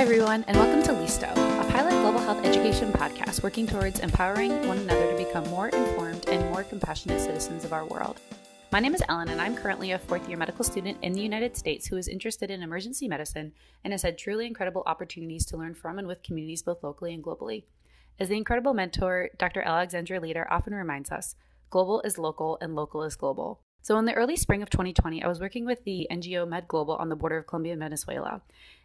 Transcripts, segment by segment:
everyone, and welcome to Listo, a pilot global health education podcast working towards empowering one another to become more informed and more compassionate citizens of our world. My name is Ellen, and I'm currently a fourth year medical student in the United States who is interested in emergency medicine and has had truly incredible opportunities to learn from and with communities both locally and globally. As the incredible mentor Dr. Alexandra Leader often reminds us, global is local and local is global. So, in the early spring of 2020, I was working with the NGO Med Global on the border of Colombia and Venezuela,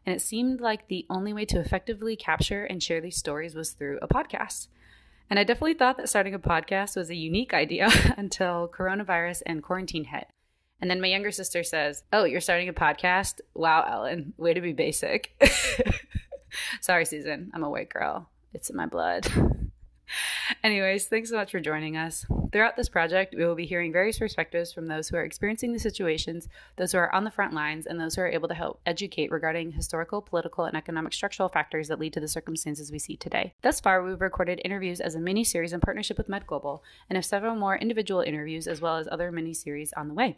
and it seemed like the only way to effectively capture and share these stories was through a podcast. And I definitely thought that starting a podcast was a unique idea until coronavirus and quarantine hit. And then my younger sister says, Oh, you're starting a podcast? Wow, Ellen, way to be basic. Sorry, Susan, I'm a white girl. It's in my blood. Anyways, thanks so much for joining us. Throughout this project, we will be hearing various perspectives from those who are experiencing the situations, those who are on the front lines, and those who are able to help educate regarding historical, political, and economic structural factors that lead to the circumstances we see today. Thus far, we've recorded interviews as a mini series in partnership with MedGlobal and have several more individual interviews as well as other mini series on the way.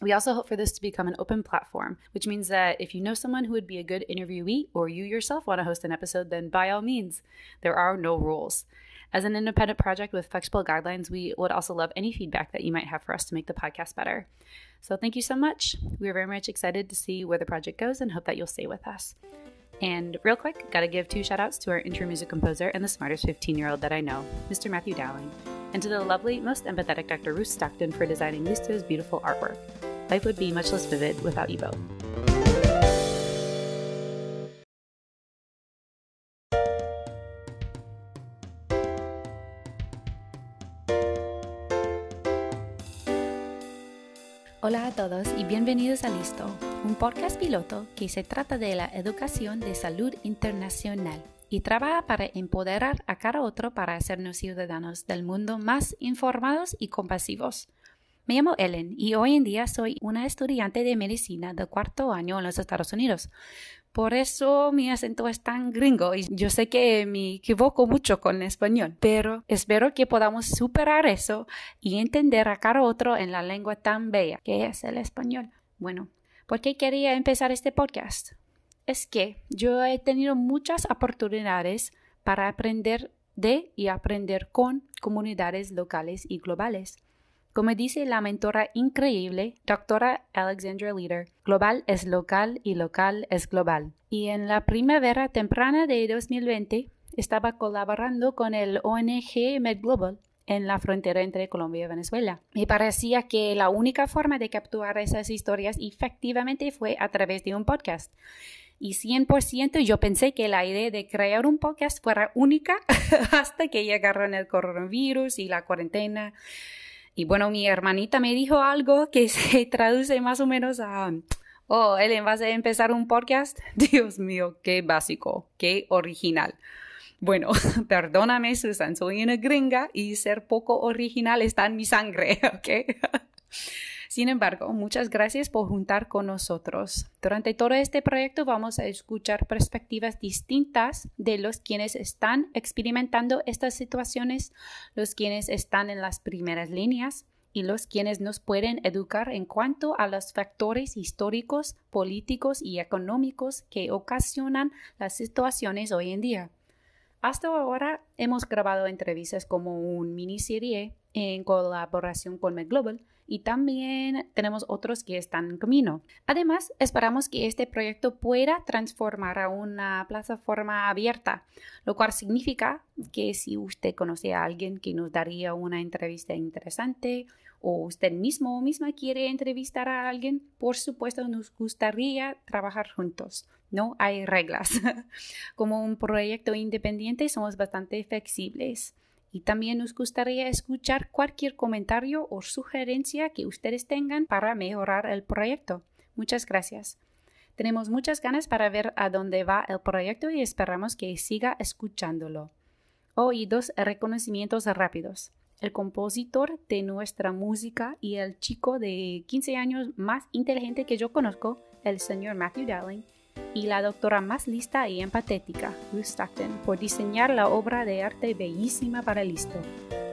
We also hope for this to become an open platform, which means that if you know someone who would be a good interviewee or you yourself want to host an episode, then by all means, there are no rules. As an independent project with flexible guidelines, we would also love any feedback that you might have for us to make the podcast better. So thank you so much. We are very much excited to see where the project goes and hope that you'll stay with us. And real quick, gotta give two shout outs to our intro music composer and the smartest 15 year old that I know, Mr. Matthew Dowling, and to the lovely, most empathetic Dr. Ruth Stockton for designing Listo's beautiful artwork. Life would be much less vivid without you both. Hola a todos y bienvenidos a Listo, un podcast piloto que se trata de la educación de salud internacional y trabaja para empoderar a cada otro para hacernos ciudadanos del mundo más informados y compasivos. Me llamo Ellen y hoy en día soy una estudiante de medicina de cuarto año en los Estados Unidos. Por eso mi acento es tan gringo y yo sé que me equivoco mucho con el español, pero espero que podamos superar eso y entender a cada otro en la lengua tan bella que es el español. Bueno, ¿por qué quería empezar este podcast? Es que yo he tenido muchas oportunidades para aprender de y aprender con comunidades locales y globales. Como dice la mentora increíble, doctora Alexandra Leader, global es local y local es global. Y en la primavera temprana de 2020 estaba colaborando con el ONG Med Global en la frontera entre Colombia y Venezuela. Me parecía que la única forma de capturar esas historias efectivamente fue a través de un podcast. Y 100% yo pensé que la idea de crear un podcast fuera única hasta que llegaron el coronavirus y la cuarentena. Y bueno, mi hermanita me dijo algo que se traduce más o menos a, oh, Ellen, vas a empezar un podcast. Dios mío, qué básico, qué original. Bueno, perdóname, Susan, soy una gringa y ser poco original está en mi sangre, ¿ok? Sin embargo, muchas gracias por juntar con nosotros. Durante todo este proyecto vamos a escuchar perspectivas distintas de los quienes están experimentando estas situaciones, los quienes están en las primeras líneas y los quienes nos pueden educar en cuanto a los factores históricos, políticos y económicos que ocasionan las situaciones hoy en día. Hasta ahora hemos grabado entrevistas como un miniserie en colaboración con MedGlobal y también tenemos otros que están en camino. Además, esperamos que este proyecto pueda transformar a una plataforma abierta, lo cual significa que si usted conoce a alguien que nos daría una entrevista interesante o usted mismo o misma quiere entrevistar a alguien, por supuesto nos gustaría trabajar juntos. No hay reglas. Como un proyecto independiente somos bastante flexibles y también nos gustaría escuchar cualquier comentario o sugerencia que ustedes tengan para mejorar el proyecto. Muchas gracias. Tenemos muchas ganas para ver a dónde va el proyecto y esperamos que siga escuchándolo. Oh, dos reconocimientos rápidos. El compositor de nuestra música y el chico de 15 años más inteligente que yo conozco, el señor Matthew Dowling, y la doctora más lista y empatética, Ruth Stockton, por diseñar la obra de arte bellísima para Listo.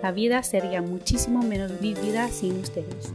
La vida sería muchísimo menos vivida sin ustedes.